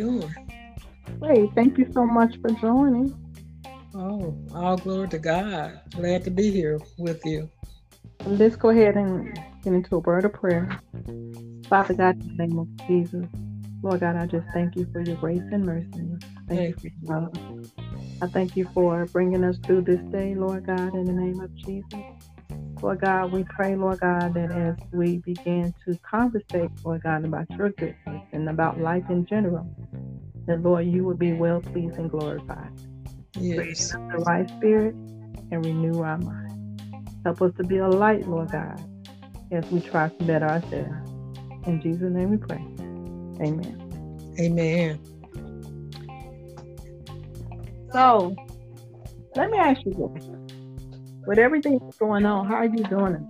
doing? Hey, thank you so much for joining. Oh, all glory to God. Glad to be here with you. Let's go ahead and get into a word of prayer. Father God, in the name of Jesus, Lord God, I just thank you for your grace and mercy. Thank you for your love. I thank you for bringing us through this day, Lord God, in the name of Jesus. Lord God, we pray, Lord God, that as we begin to conversate, Lord God, about your goodness and about life in general, that Lord, you would be well pleased and glorified. Yes. The right spirit and renew our mind. Help us to be a light, Lord God, as we try to better ourselves. In Jesus' name we pray. Amen. Amen. So, let me ask you this. With everything that's going on, how are you doing it?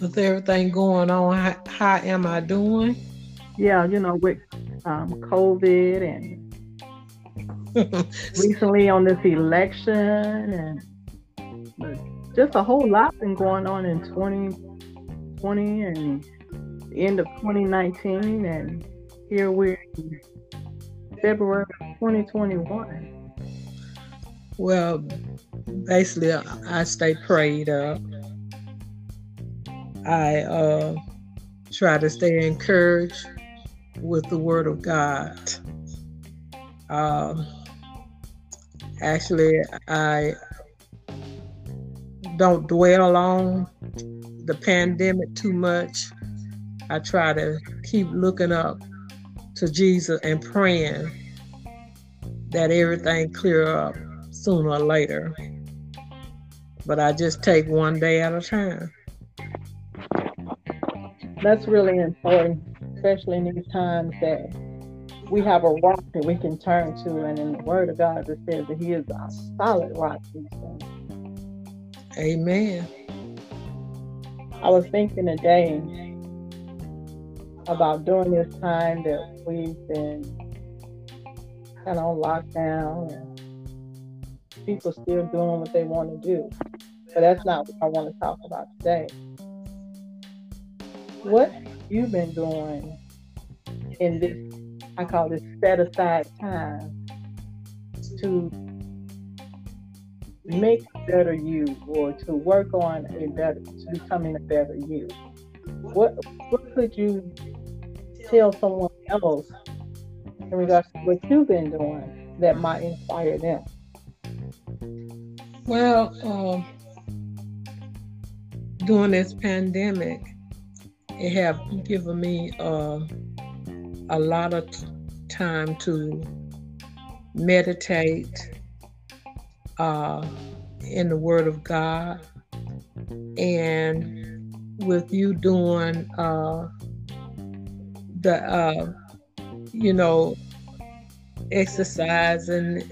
With everything going on, how, how am I doing? Yeah, you know, with um, COVID and recently on this election and just a whole lot been going on in 2020 and the end of 2019 and here we're in February 2021. Well, basically, I stay prayed up. I uh, try to stay encouraged with the Word of God. Um, actually, I don't dwell on the pandemic too much. I try to keep looking up to Jesus and praying that everything clear up sooner or later. But I just take one day at a time. That's really important, especially in these times that we have a rock that we can turn to, and in the Word of God, it says that He is a solid rock. Amen. I was thinking today about during this time that we've been kind of on lockdown and people still doing what they want to do. But that's not what I want to talk about today. What you've been doing in this, I call this set aside time to make better you or to work on a better, to becoming a better you. What, what could you tell someone else in regards to what you've been doing that might inspire them? Well, um, during this pandemic, it have given me uh, a lot of time to meditate uh, in the Word of God, and with you doing uh, the uh, you know exercise and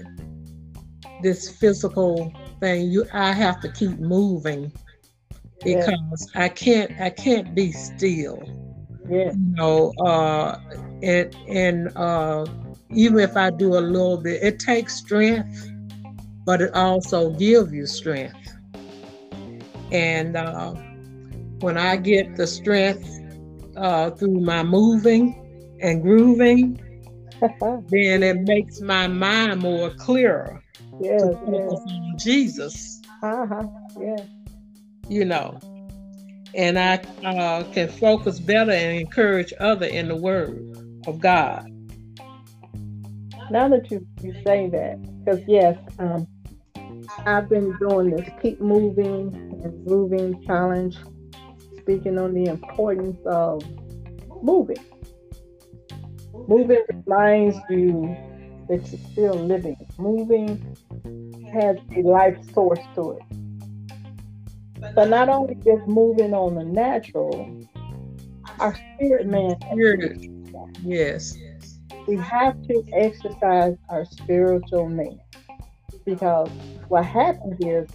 this physical thing you i have to keep moving because yeah. i can't i can't be still yeah. you know uh and and uh even if i do a little bit it takes strength but it also gives you strength and uh when i get the strength uh, through my moving and grooving, then it makes my mind more clearer. Yes, to focus yes. on Jesus. Uh-huh. Yeah. You know, and I uh, can focus better and encourage other in the Word of God. Now that you, you say that, because yes, um, I've been doing this keep moving and moving challenge speaking on the importance of moving. Moving reminds you that you're still living. Moving has a life source to it. So not only just moving on the natural, our spirit man. Spirit. Yes. We have to exercise our spiritual man. Because what happens is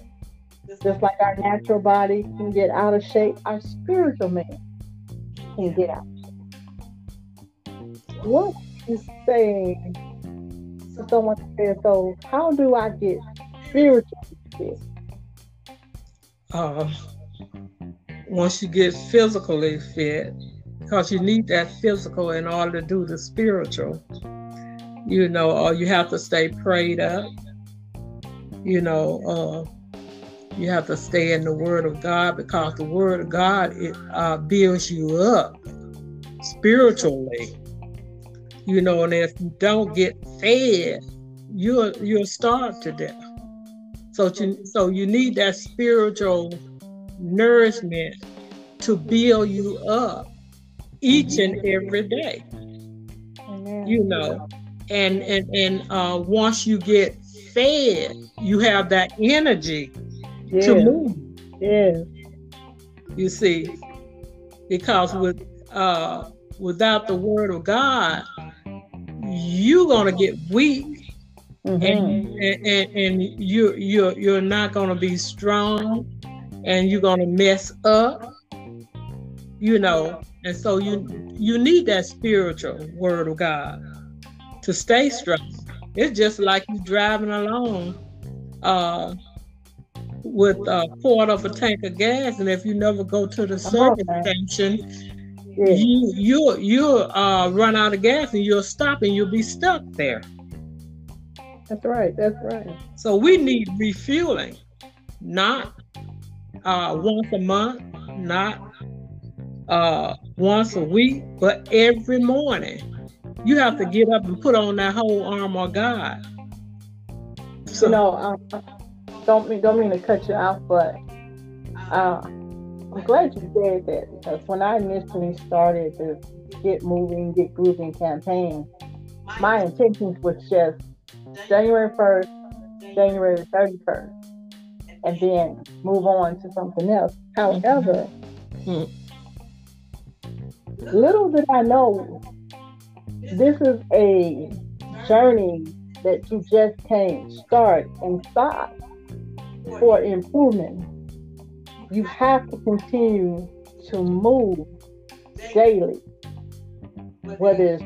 just like our natural body can get out of shape, our spiritual man can get out of shape. What is saying to someone says, so how do I get spiritually fit? Uh, once you get physically fit, because you need that physical in order to do the spiritual. You know, or you have to stay prayed up. You know, uh, you have to stay in the Word of God because the Word of God it uh, builds you up spiritually. You know, and if you don't get fed, you'll you'll starve to death. So you so you need that spiritual nourishment to build you up each and every day. You know, and and and uh, once you get fed, you have that energy yeah. to move. Yeah. You see, because with uh, without the word of God, you're gonna get weak, mm-hmm. and, and, and you you you're not gonna be strong, and you're gonna mess up. You know, and so you you need that spiritual word of God to stay strong. It's just like you driving along uh, with a quart of a tank of gas, and if you never go to the service station, yeah. you you you uh, run out of gas and you'll stop and you'll be stuck there. That's right. That's right. So we need refueling, not uh, once a month, not uh, once a week, but every morning. You have to get up and put on that whole armor of God. So, you know, um, don't mean don't mean to cut you off, but uh, I'm glad you said that because when I initially started the Get Moving, Get Grooving campaign, my intentions was just January 1st, January 31st, and then move on to something else. However, mm-hmm. little did I know this is a journey that you just can't start and stop for improvement. You have to continue to move daily, whether it's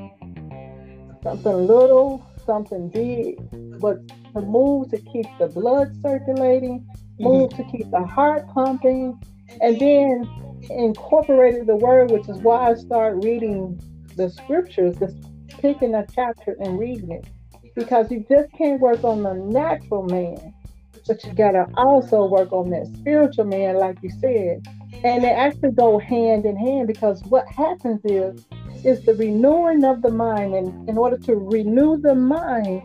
something little, something big, but to move to keep the blood circulating, move mm-hmm. to keep the heart pumping, and then incorporated the word, which is why I start reading the scriptures, just picking a chapter and reading it. Because you just can't work on the natural man, but you gotta also work on that spiritual man, like you said. And they actually go hand in hand because what happens is is the renewing of the mind. And in order to renew the mind,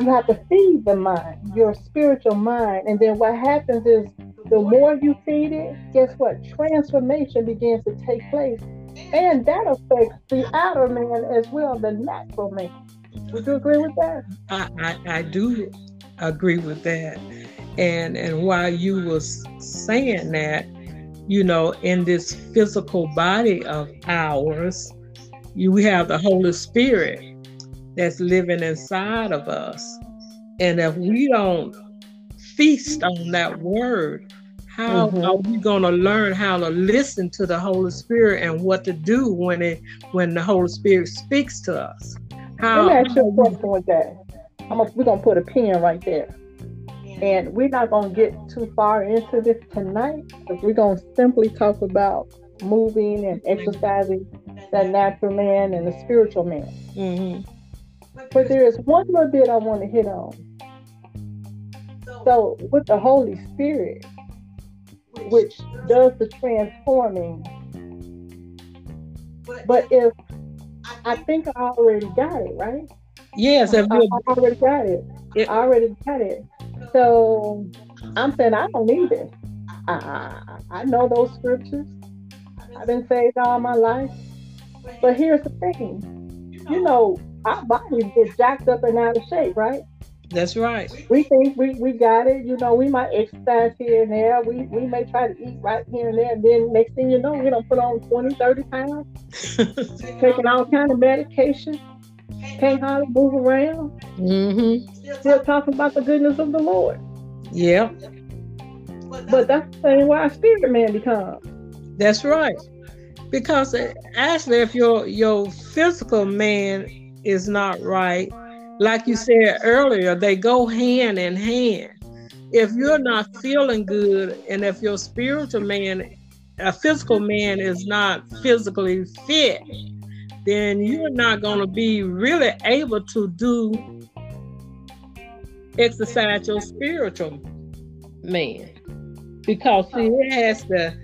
you have to feed the mind, your spiritual mind. And then what happens is the more you feed it, guess what? Transformation begins to take place. And that affects the outer man as well, the natural man. Would you agree with that? I, I, I do agree with that. And and while you was saying that, you know, in this physical body of ours, you we have the Holy Spirit that's living inside of us. And if we don't feast on that word, how mm-hmm. are we going to learn how to listen to the Holy Spirit and what to do when it when the Holy Spirit speaks to us? How, Let me ask you a question with that. I'm a, we're gonna put a pin right there, and we're not gonna get too far into this tonight because we're gonna simply talk about moving and exercising that natural man and the spiritual man. Mm-hmm. But there is one little bit I want to hit on. So with the Holy Spirit, which does the transforming. But if I think I already got it, right? Yes, I, I already got it. I already got it. So I'm saying I don't need it. I, I know those scriptures. I've been saved all my life. But here's the thing. You know, our bodies get jacked up and out of shape, right? That's right. We think we, we got it. You know, we might exercise here and there. We we may try to eat right here and there. And then next thing you know, we don't put on 20, 30 pounds. taking all kind of medication. Can't hardly move around. Mm-hmm. Still talking about the goodness of the Lord. Yeah. But that's the same way our spirit man becomes. That's right. Because actually, if your your physical man is not right, like you said earlier, they go hand in hand. If you're not feeling good and if your spiritual man a physical man is not physically fit, then you're not going to be really able to do exercise your spiritual man because see, it has to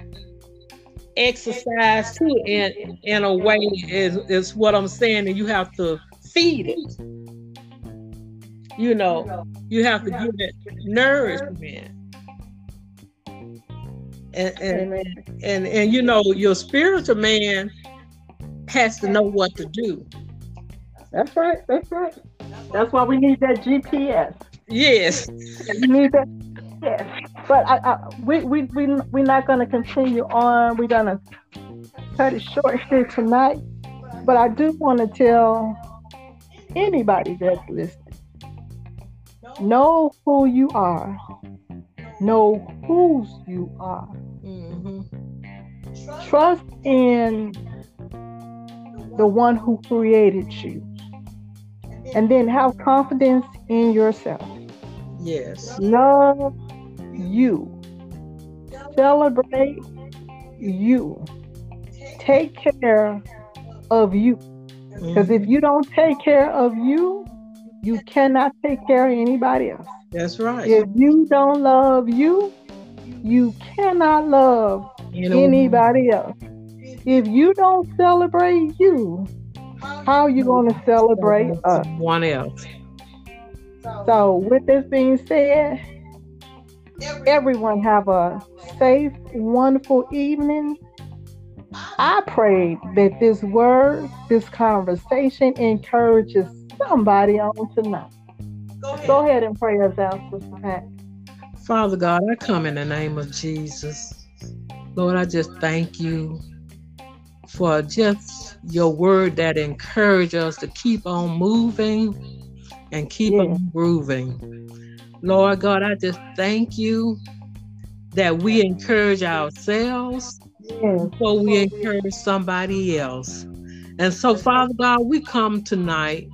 exercise too in in a way is is what I'm saying, and you have to feed it. You know, you have to give it nourishment. And and, and and you know your spiritual man has to know what to do. That's right. That's right. That's why we need that GPS. Yes. We need that. Yes. But I, I, we we we we're not going to continue on. We're going to cut it short here tonight. But I do want to tell anybody that's listening know who you are, know whose you are. Mm-hmm. Trust in the one who created you. And then have confidence in yourself. Yes. Love you. Celebrate you. Take care of you. Because mm-hmm. if you don't take care of you, you cannot take care of anybody else. That's right. If you don't love you, you cannot love you know, anybody else. If you don't celebrate you, how are you going to celebrate us? One else. So, with this being said, everyone have a safe, wonderful evening. I pray that this word, this conversation encourages somebody on tonight. Go ahead, Go ahead and pray us out, Sister Pat. Father God, I come in the name of Jesus. Lord, I just thank you for just your word that encourages us to keep on moving and keep yeah. on grooving. Lord God, I just thank you that we encourage ourselves yeah. before we encourage somebody else. And so, Father God, we come tonight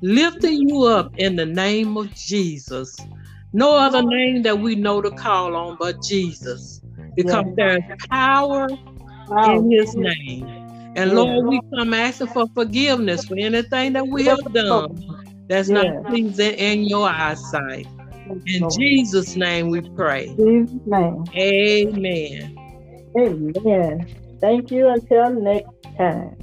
lifting you up in the name of Jesus. No other name that we know to call on but Jesus, because there's power in his name. And Lord, we come asking for forgiveness for anything that we have done that's not pleasing in your eyesight. In Jesus' name we pray. Jesus' name. Amen. Amen. Thank you until next time.